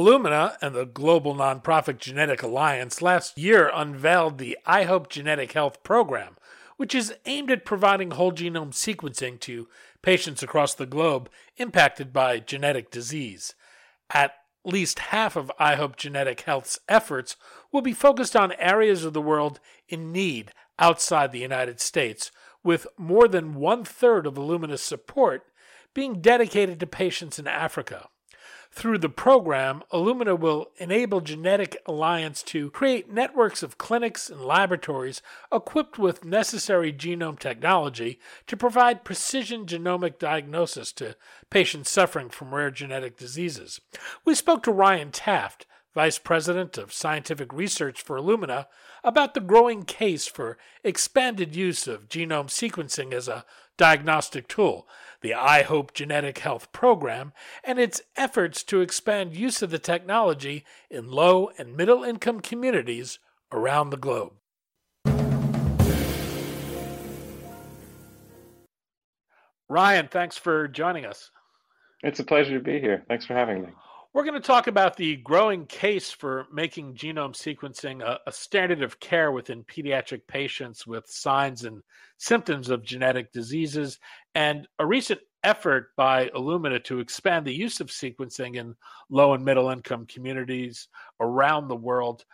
Illumina and the global nonprofit Genetic Alliance last year unveiled the iHope Genetic Health Program, which is aimed at providing whole genome sequencing to patients across the globe impacted by genetic disease. At least half of iHope Genetic Health's efforts will be focused on areas of the world in need outside the United States, with more than one third of Illumina's support being dedicated to patients in Africa. Through the program, Illumina will enable Genetic Alliance to create networks of clinics and laboratories equipped with necessary genome technology to provide precision genomic diagnosis to patients suffering from rare genetic diseases. We spoke to Ryan Taft, Vice President of Scientific Research for Illumina, about the growing case for expanded use of genome sequencing as a diagnostic tool, the iHope Genetic Health Program, and its efforts to expand use of the technology in low and middle income communities around the globe. Ryan, thanks for joining us. It's a pleasure to be here. Thanks for having me. We're going to talk about the growing case for making genome sequencing a, a, standard of care within pediatric patients with signs and symptoms of genetic diseases, and a recent effort by Illumina to expand the use of sequencing in low and middle income communities around the world.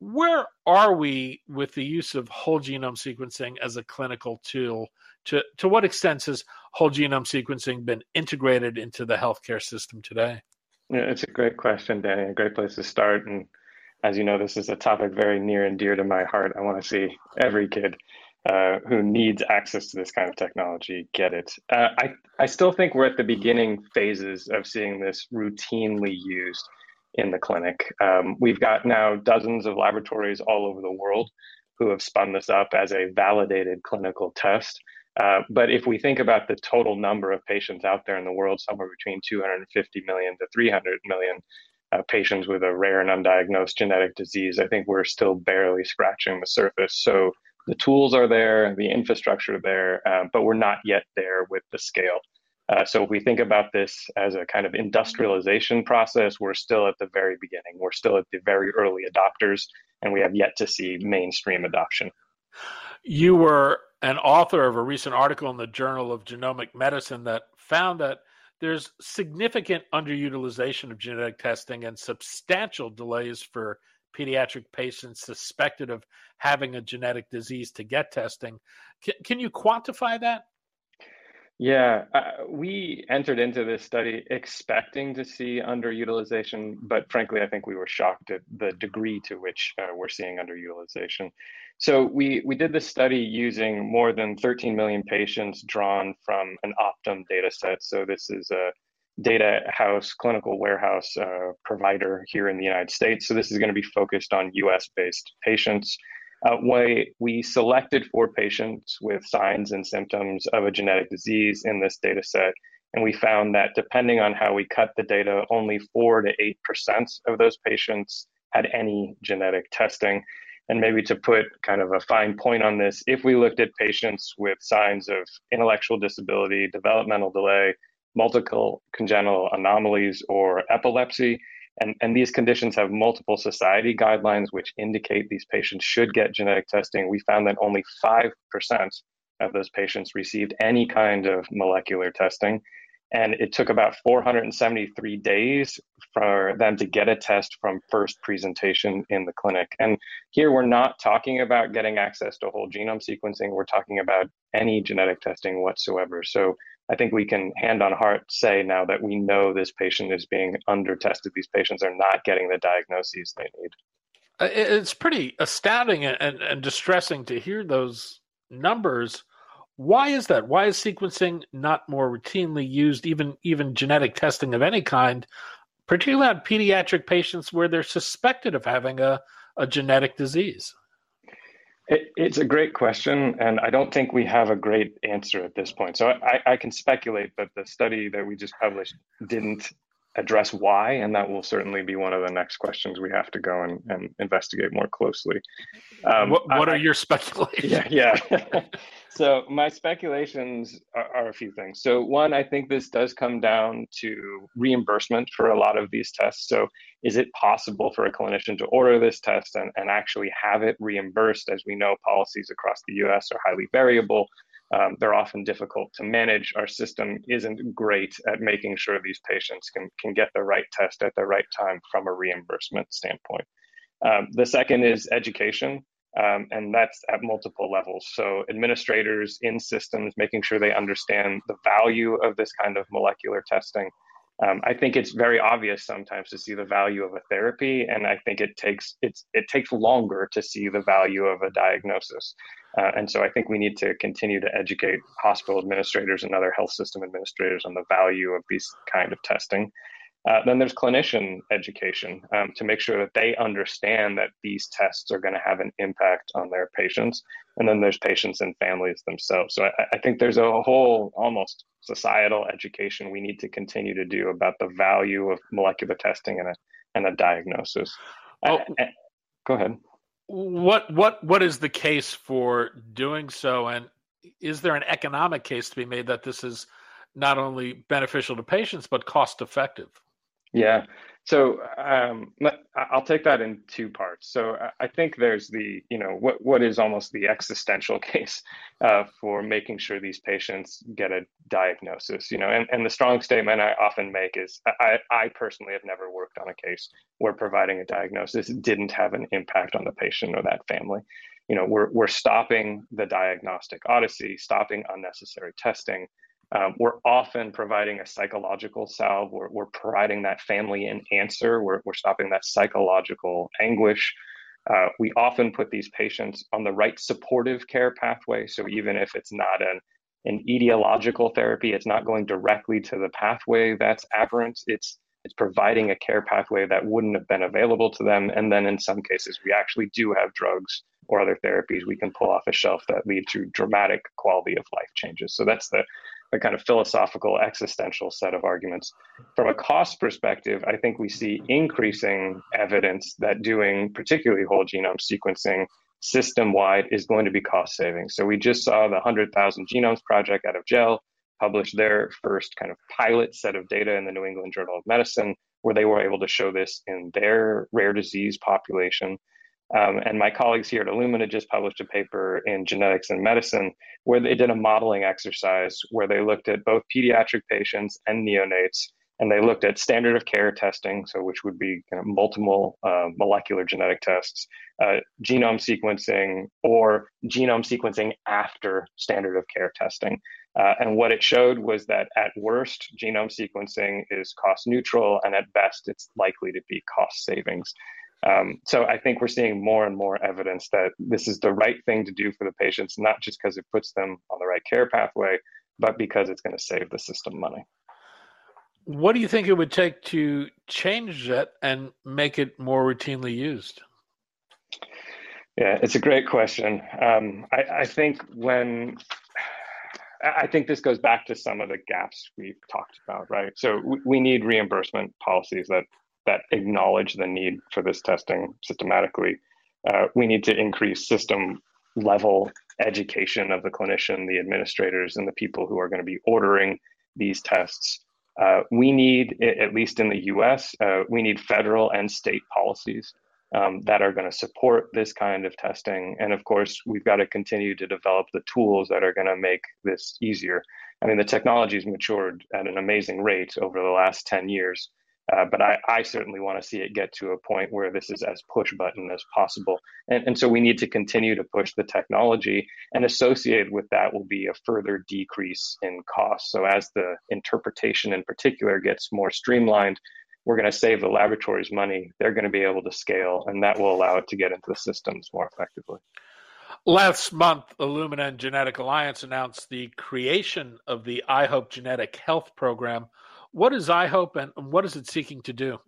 Where are we with the use of whole genome sequencing as a clinical tool? To, to what extent has whole genome sequencing been integrated into the healthcare system today? Yeah, it's a great question, Danny. A great place to start. And as you know, this is a topic very near and dear to my heart. I want to see every kid uh, who needs access to this kind of technology get it. Uh, I, I still think we're at the beginning phases of seeing this routinely used in the clinic. Um, we've got now dozens of laboratories all over the world who have spun this up as a validated clinical test. Uh, but if we think about the total number of patients out there in the world, somewhere between 250 million to 300 million uh, patients with a rare and undiagnosed genetic disease, I think we're still barely scratching the surface. So the tools are there, the infrastructure there, uh, but we're not yet there with the scale. Uh, so if we think about this as a kind of industrialization process, we're still at the very beginning. We're still at the very early adopters, and we have yet to see mainstream adoption. You were an author of a recent article in the Journal of Genomic Medicine that found that there's significant underutilization of genetic testing and substantial delays for pediatric patients suspected of having a genetic disease to get testing. Can, can you quantify that? Yeah, uh, we entered into this study expecting to see underutilization, but frankly, I think we were shocked at the degree to which uh, we're seeing underutilization. So we we did this study using more than 13 million patients drawn from an Optum data set. So this is a data house, clinical warehouse uh, provider here in the United States. So this is going to be focused on US based patients. Uh, we, we selected for patients with signs and symptoms of a genetic disease in this data set. And we found that depending on how we cut the data, only 4 to 8% of those patients had any genetic testing. And maybe to put kind of a fine point on this, if we looked at patients with signs of intellectual disability, developmental delay, multiple congenital anomalies, or epilepsy, and, and these conditions have multiple society guidelines which indicate these patients should get genetic testing. We found that only 5% of those patients received any kind of molecular testing. And it took about 473 days for them to get a test from first presentation in the clinic. And here we're not talking about getting access to whole genome sequencing, we're talking about any genetic testing whatsoever. So I think we can hand on heart say now that we know this patient is being under tested. These patients are not getting the diagnoses they need. It's pretty astounding and, and distressing to hear those numbers. Why is that? Why is sequencing not more routinely used, even even genetic testing of any kind, particularly on pediatric patients where they're suspected of having a, a genetic disease? It, it's a great question, and I don't think we have a great answer at this point. So I, I can speculate, but the study that we just published didn't address why, and that will certainly be one of the next questions we have to go and, and investigate more closely. Um, what, what I, are your speculations? Yeah, yeah. So my speculations are, are, a few things. So one, I think this does come down to reimbursement for a lot of these tests. So is it possible for a clinician to order this test and, and actually have it reimbursed? As we know, policies across the U.S. are highly variable. Um, they're often difficult to manage. Our system isn't great at making sure these patients can, can get the right test at the right time from a reimbursement standpoint. Um, the second is education, um, and that's at multiple levels. So, administrators in systems making sure they understand the value of this kind of molecular testing. Um, I think it's very obvious sometimes to see the value of a therapy, and I think it takes it's it takes longer to see the value of a diagnosis. Uh, and so I think we need to continue to educate hospital administrators and other health system administrators on the value of these kind of testing. Uh, then there's clinician education um, to make sure that they understand that these tests are going to have an impact on their patients. And then there's patients and families themselves. So I, I, think there's a whole almost societal education we need to continue to do about the value of molecular testing and a, and a diagnosis. Oh. Go ahead what what what is the case for doing so and is there an economic case to be made that this is not only beneficial to patients but cost effective yeah so um, I'll take that in two parts. So I think there's the, you know, what what is almost the existential case uh, for making sure these patients get a diagnosis. You know, and, and the strong statement I often make is I, I personally have never worked on a case where providing a diagnosis didn't have an impact on the patient or that family. You know, we're we're stopping the diagnostic odyssey, stopping unnecessary testing, um, we're often providing a psychological salve. We're, we're providing that family an answer. We're, we're stopping that psychological anguish. Uh, we often put these patients on the right supportive care pathway. So even if it's not an, an etiological therapy, it's not going directly to the pathway that's aberrant. It's it's providing a care pathway that wouldn't have been available to them. And then in some cases, we actually do have drugs or other therapies we can pull off a shelf that lead to dramatic quality of life changes. So that's the a kind of philosophical existential set of arguments. From a cost perspective, I think we see increasing evidence that doing particularly whole genome sequencing system wide is going to be cost saving. So we just saw the 100,000 Genomes Project out of Gel publish their first kind of pilot set of data in the New England Journal of Medicine, where they were able to show this in their rare disease population. Um, and my colleagues here at Illumina just published a paper in Genetics in Medicine where they did a modeling exercise where they looked at both pediatric patients and neonates, and they looked at standard of care testing, so which would be kind of multiple uh, molecular genetic tests, uh, genome sequencing, or genome sequencing after standard of care testing. Uh, and what it showed was that at worst, genome sequencing is cost neutral, and at best, it's likely to be cost savings. Um, so I think we're seeing more and more evidence that this is the right thing to do for the patients, not just because it puts them on the right care pathway, but because it's going to save the system money. What do you think it would take to change that and make it more routinely used? Yeah, it's a great question. Um, I, I think when I think this goes back to some of the gaps we've talked about, right? So we, we need reimbursement policies that that acknowledge the need for this testing systematically. Uh, we need to increase system level education of the clinician, the administrators, and the people who are going to be ordering these tests. Uh, we need, at least in the US, uh, we need federal and state policies um, that are going to support this kind of testing. And of course, we've got to continue to develop the tools that are going to make this easier. I mean, the technology has matured at an amazing rate over the last 10 years. Uh, but I, I, certainly want to see it get to a point where this is as push button as possible. And, and so we need to continue to push the technology, and associated with that will be a further decrease in cost. So as the interpretation in particular gets more streamlined, we're going to save the laboratories money. They're going to be able to scale, and that will allow it to get into the systems more effectively. Last month, Illumina and Genetic Alliance announced the creation of the iHope Genetic Health Program. What is iHope and what is it seeking to do?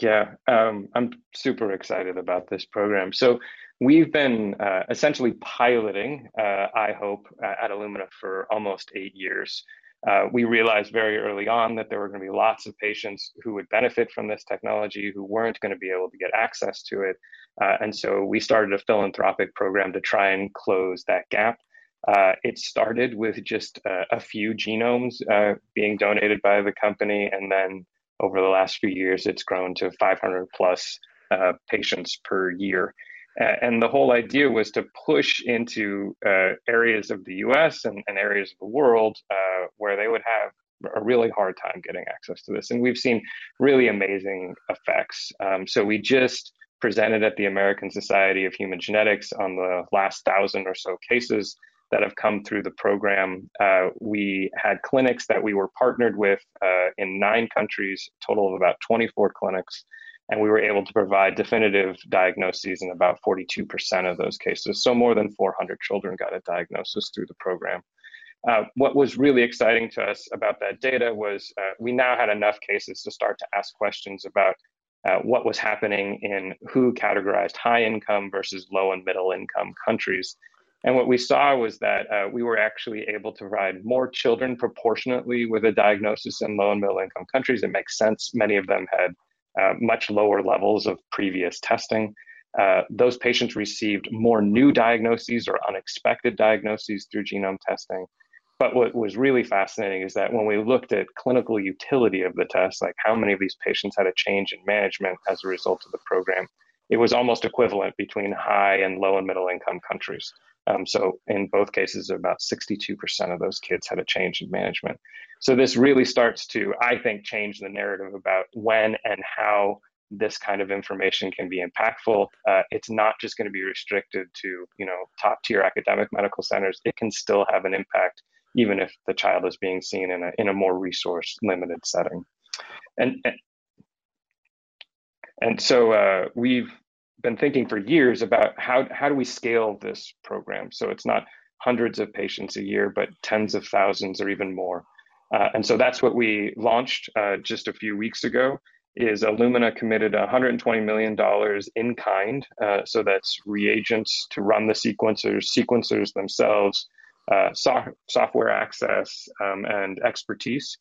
Yeah, um, I'm super excited about this program. So, we've been uh, essentially piloting uh, iHope at Illumina for almost eight years. Uh, we realized very early on that there were going to be lots of patients who would benefit from this technology who weren't going to be able to get access to it. Uh, and so we started a philanthropic program to try and close that gap. Uh, it started with just a few genomes uh, being donated by the company. And then over the last few years, it's grown to 500 plus uh, patients per year and the whole idea was to push into uh, areas of the US and, and, areas of the world uh, where they would have a really hard time getting access to this. And we've seen really amazing effects. Um, so we just presented at the American Society of Human Genetics on the last thousand or so cases that have come through the program. Uh, we had clinics that we were partnered with uh, in nine countries, total of about 24 clinics and we were able to provide definitive diagnoses in about 42% of those cases. So more than 400 children got a diagnosis through the program. Uh, what was really exciting to us about that data was uh, we now had enough cases to start to ask questions about uh, what was happening in WHO categorized high income versus low and middle income countries. And what we saw was that uh, we were actually able to provide more children proportionately with a diagnosis in low and middle income countries. It makes sense. Many of them had uh, much lower levels of previous testing. Uh, those patients received more new diagnoses or unexpected diagnoses through genome testing. But what was really fascinating is that when we looked at clinical utility of the test, like how many of these patients had a change in management as a result of the program, it was almost equivalent between high and low and middle income countries. Um, so in both cases, about 62% of those kids had a change in management. So this really starts to, I think, change the narrative about when and how this kind of information can be impactful. Uh, it's not just going to be restricted to, you know, top tier academic medical centers. It can still have an impact, even if the child is being seen in a in a more resource limited setting. And and so uh, we've been thinking for years about how, how do we scale this program so it's not hundreds of patients a year, but tens of thousands or even more. Uh, and so that's what we launched uh, just a few weeks ago. Is Illumina committed 120 million dollars in kind? Uh, so that's reagents to run the sequencers, sequencers themselves, uh, so- software access, um, and expertise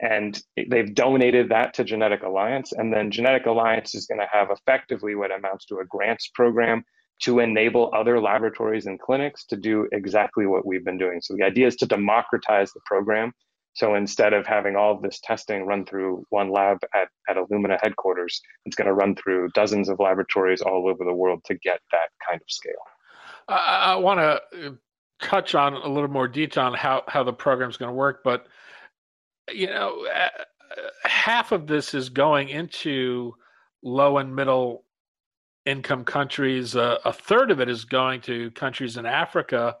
and they've donated that to Genetic Alliance. And then Genetic Alliance is going to have effectively what amounts to a grants program to enable other laboratories and clinics to do exactly what we've been doing. So the idea is to democratize the program. So instead of having all of this testing run through one lab at, at Illumina headquarters, it's going to run through dozens of laboratories all over the world to get that kind of scale. I, want to uh, touch on a little more detail on how, how the program is going to work, but you know, uh, half of this is going into low and middle income countries. Uh, a third of it is going to countries in Africa.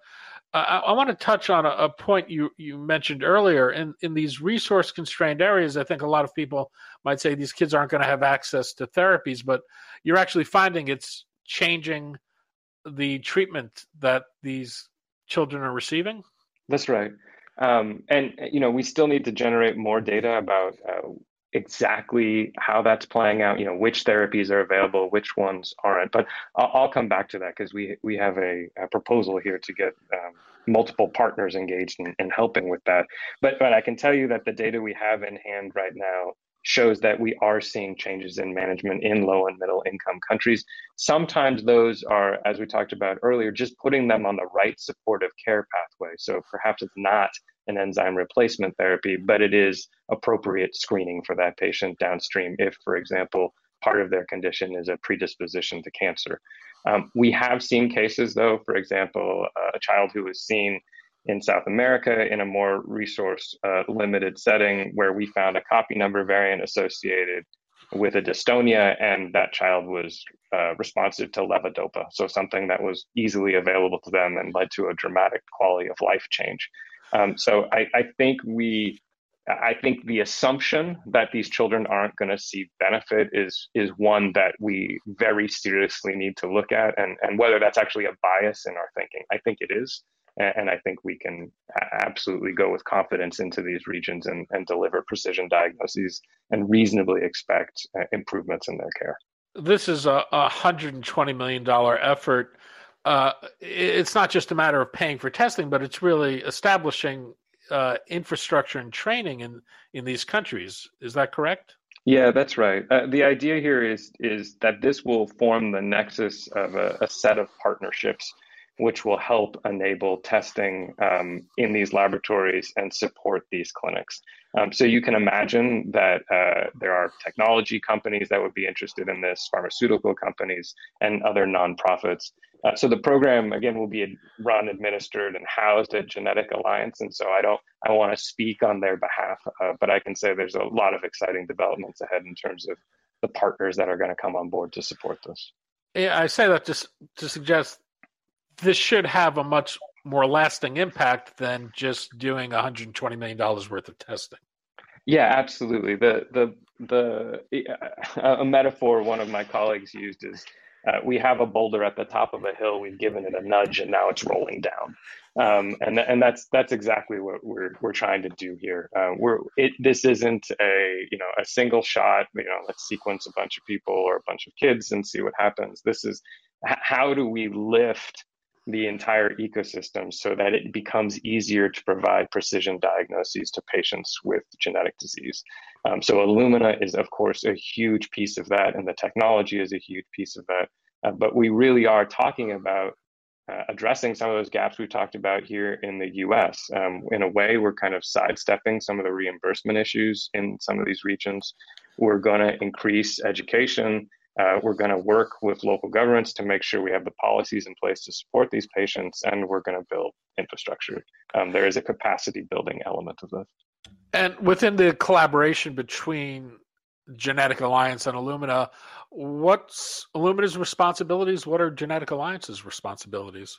Uh, I, I, want to touch on a, a, point you, you mentioned earlier. In, in these resource constrained areas, I think a lot of people might say these kids aren't going to have access to therapies, but you're actually finding it's changing the treatment that these children are receiving. That's right. Um, and you know, we still need to generate more data about uh, exactly how that's playing out. You know, which therapies are available, which ones aren't. But I'll, I'll come back to that because we we have a, a, proposal here to get um, multiple partners engaged in, in helping with that. But but I can tell you that the data we have in hand right now shows that we are seeing changes in management in low and middle income countries. Sometimes those are, as we talked about earlier, just putting them on the right supportive care pathway. So perhaps it's not an enzyme replacement therapy, but it is appropriate screening for that patient downstream if, for example, part of their condition is a predisposition to cancer. Um, we have seen cases, though, for example, a child who was seen in South America in a more resource uh, limited setting where we found a copy number variant associated with a dystonia, and that child was uh, responsive to levodopa, so something that was easily available to them and led to a dramatic quality of life change. Um, so I, I think we I think the assumption that these children aren't going to see benefit is is one that we very seriously need to look at, and and whether that's actually a bias in our thinking. I think it is, and, and I think we can absolutely go with confidence into these regions and, and deliver precision diagnoses and reasonably expect uh, improvements in their care. This is a, a hundred and twenty million dollar effort. Uh, it's not just a matter of paying for testing, but it's really establishing uh, infrastructure and training in in these countries. Is that correct? Yeah, that's right. Uh, the idea here is is that this will form the nexus of a, a set of partnerships, which will help enable testing um, in these laboratories and support these clinics. Um, so you can imagine that uh, there are technology companies that would be interested in this, pharmaceutical companies, and other nonprofits. Uh, so the program again will be run, administered, and housed at Genetic Alliance. And so I don't, I want to speak on their behalf, uh, but I can say there's a lot of exciting developments ahead in terms of the partners that are going to come on board to support this. Yeah, I say that just to suggest this should have a much more lasting impact than just doing 120 million dollars worth of testing. Yeah, absolutely. The the the a metaphor one of my colleagues used is uh, we have a boulder at the top of a hill. We've given it a nudge, and now it's rolling down. Um, and and that's that's exactly what we're we're trying to do here. Uh, we're it. This isn't a you know a single shot. You know, let's sequence a bunch of people or a bunch of kids and see what happens. This is how do we lift the entire ecosystem so that it becomes easier to provide precision diagnoses to patients with genetic disease. Um, so Illumina is, of course, a huge piece of that, and the technology is a huge piece of that. Uh, but we really are talking about uh, addressing some of those gaps we talked about here in the US. Um, in a way, we're kind of sidestepping some of the reimbursement issues in some of these regions. We're going to increase education uh, we're going to work with local governments to make sure we have the policies in place to support these patients, and we're going to build infrastructure. Um, there is a capacity building element of this. And within the collaboration between Genetic Alliance and Illumina, what's Illumina's responsibilities? What are Genetic Alliance's responsibilities?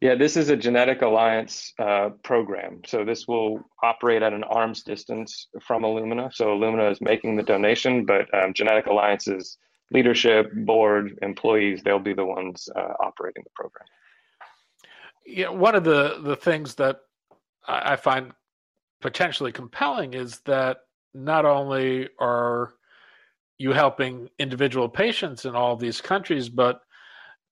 Yeah, this is a Genetic Alliance uh, program. So this will operate at an arm's distance from Illumina. So Illumina is making the donation, but um, Genetic Alliance is leadership, board, employees, they'll be the ones uh, operating the program. Yeah, one of the, the things that I find potentially compelling is that not only are you helping individual patients in all these countries, but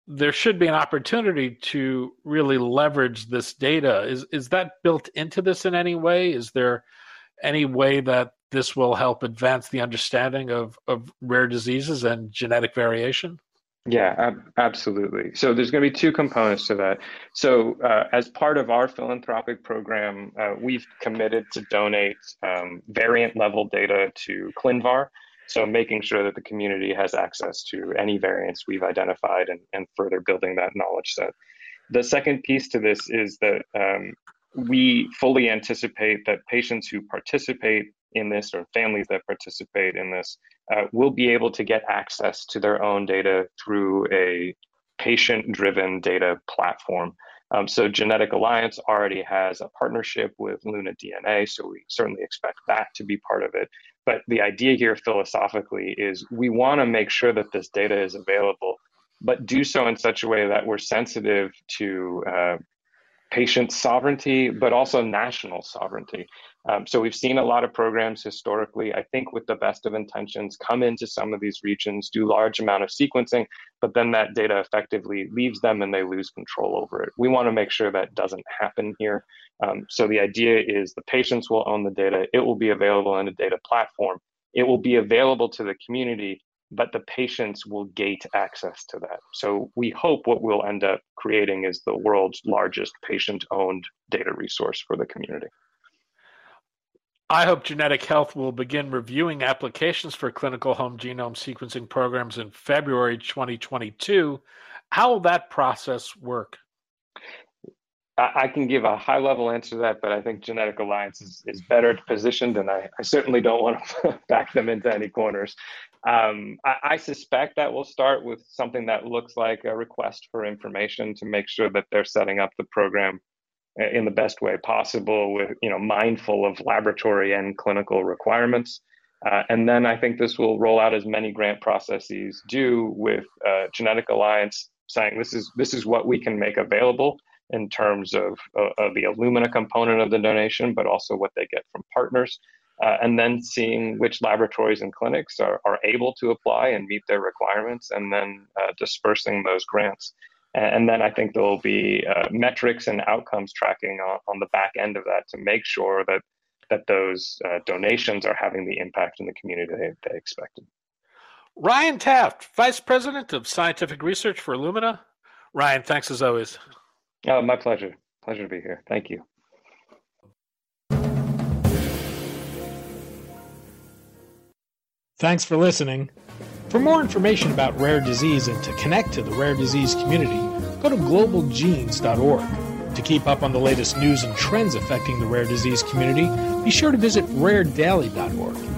there should be an opportunity to really leverage this data. Is is that built into this in any way? Is there any way that this will help advance the understanding of, of rare diseases and genetic variation? Yeah, ab- absolutely. So there's going to be two components to that. So uh, as part of our philanthropic program, uh, we've committed to donate um, variant level data to ClinVar. So making sure that the community has access to any variants we've identified and, and further building that knowledge set. The second piece to this is that um, we fully anticipate that patients who participate in this or families that participate in this uh, will be able to get access to their own data through a patient driven data platform. Um, so Genetic Alliance already has a partnership with Luna DNA, so we certainly expect that to be part of it. But the idea here philosophically is we want to make sure that this data is available, but do so in such a way that we're sensitive to uh, patient sovereignty, but also national sovereignty. Um, so we've seen a lot of programs historically, I think with the best of intentions, come into some of these regions, do large amount of sequencing, but then that data effectively leaves them and they lose control over it. We want to make sure that doesn't happen here. Um, so the idea is the patients will own the data. It will be available in a data platform. It will be available to the community, but the patients will gate access to that. So we hope what we'll end up creating is the world's largest patient owned data resource for the community. iHope Genetic Health will begin reviewing applications for clinical whole genome sequencing programs in February 2022. How will that process work? I can give a high level answer to that, but I think Genetic Alliance is, is better positioned, and I, I certainly don't want to back them into any corners. Um, I, I, suspect that we'll start with something that looks like a request for information to make sure that they're setting up the program in the best way possible with you know mindful of laboratory and clinical requirements. Uh, and then i think this will roll out as many grant processes do with uh, genetic alliance saying this is this is what we can make available in terms of, uh, of the illumina component of the donation but also what they get from partners uh, and then seeing which laboratories and clinics are, are able to apply and meet their requirements and then uh, dispersing those grants and then I think there will be uh, metrics and outcomes tracking on, on, the back end of that to make sure that that those uh, donations are having the impact in the community they, they expected. Ryan Taft, Vice President of Scientific Research for Illumina. Ryan, thanks as always. Oh, my pleasure. Pleasure to be here. Thank you. Thanks for listening. For more information about rare disease and to connect to the rare disease community, go to globalgenes.org. To keep up on the latest news and trends affecting the rare disease community, be sure to visit raredaily.org.